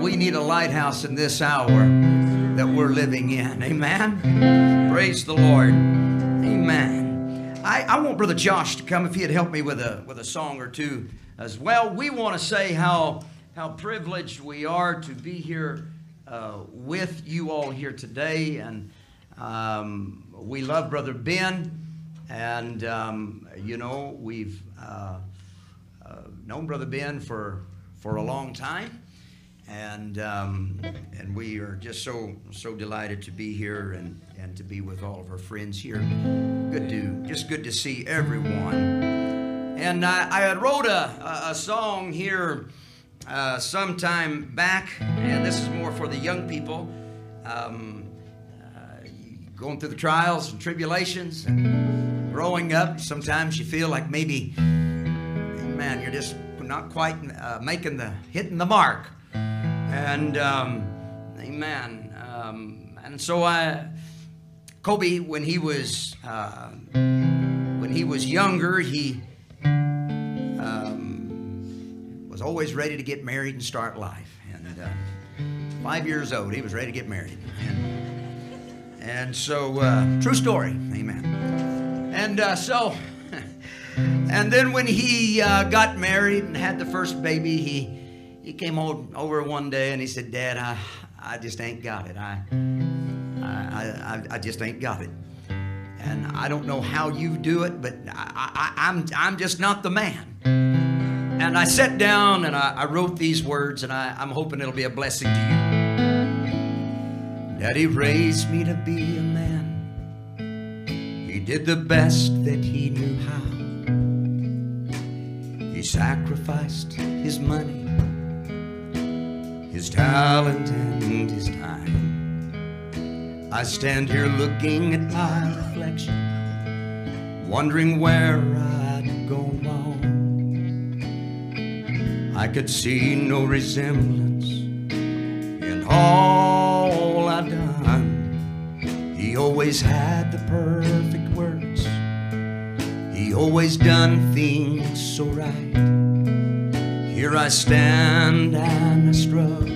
We need a lighthouse in this hour that we're living in. Amen. Praise the Lord. Amen. I, I want Brother Josh to come if he'd help me with a with a song or two as well. We want to say how how privileged we are to be here uh, with you all here today, and um, we love Brother Ben, and um, you know we've uh, uh, known Brother Ben for for a long time, and um, and we are just so so delighted to be here and and to be with all of our friends here. Good to just good to see everyone. And I, I wrote a, a, a song here uh, some time back, and this is more for the young people. Um, uh, going through the trials and tribulations and growing up, sometimes you feel like maybe, man, you're just not quite uh, making the hitting the mark. And um, amen. Um, and so I, Kobe, when he was uh, when he was younger, he um, was always ready to get married and start life. And uh, five years old, he was ready to get married. And, and so, uh, true story, amen. And uh, so, and then when he uh, got married and had the first baby, he he came over one day and he said, "Dad, I I just ain't got it. I I I, I just ain't got it." And I don't know how you do it, but I, I, I'm I'm just not the man. And I sat down and I, I wrote these words, and I, I'm hoping it'll be a blessing to you. Daddy raised me to be a man. He did the best that he knew how. He sacrificed his money, his talent, and his time. I stand here looking at my reflection, wondering where I'd go wrong. I could see no resemblance in all I'd done. He always had the perfect words. He always done things so right. Here I stand and I struggle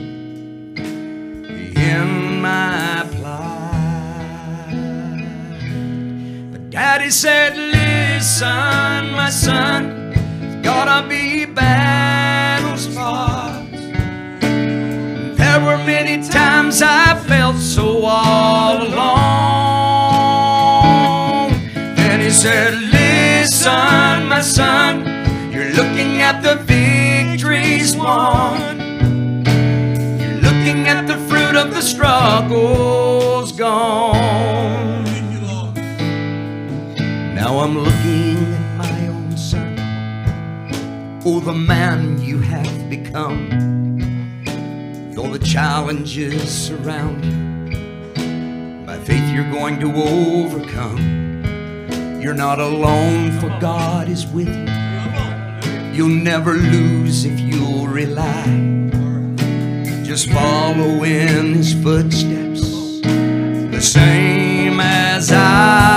in my plight. But Daddy said, Listen, my son, it's gotta be battles fought. There were many times I felt so all alone. Then he said, Listen, my son, you're looking at the victories. You're looking at the fruit of the struggles gone. Now I'm looking at my own son. Oh, the man you have become. Though the challenges surround you, by faith you're going to overcome. You're not alone, for God is with you. You'll never lose if you'll rely. Just follow in his footsteps, the same as I.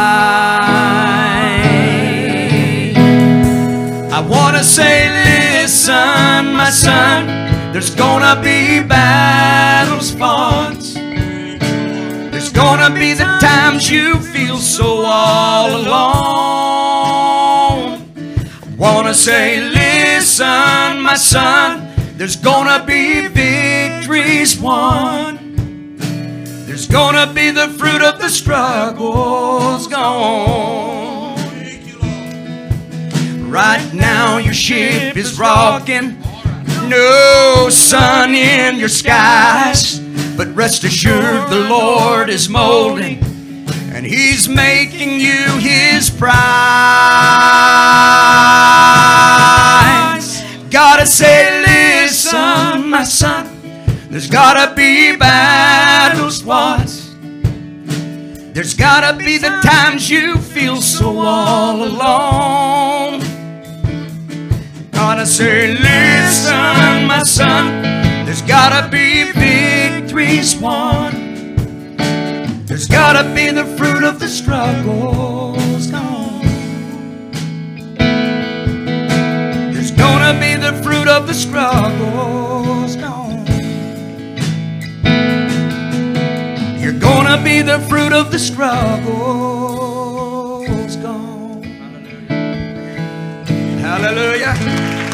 I want to say, listen, my son, there's gonna be battles fought. There's gonna be the times you feel so all alone. I wanna say, listen, my son, there's gonna be victories won. There's gonna be the fruit of the struggles gone. Right now, your ship is rocking. No sun in your skies. But rest assured, the Lord is molding, and He's making you His prize. There's gotta be battles fought. There's gotta be the times you feel so all alone. Gotta say, listen, my son, there's gotta be victories won. There's gotta be the fruit of the struggles gone. There's gonna be the fruit of the struggles be the fruit of the struggle's gone. Hallelujah.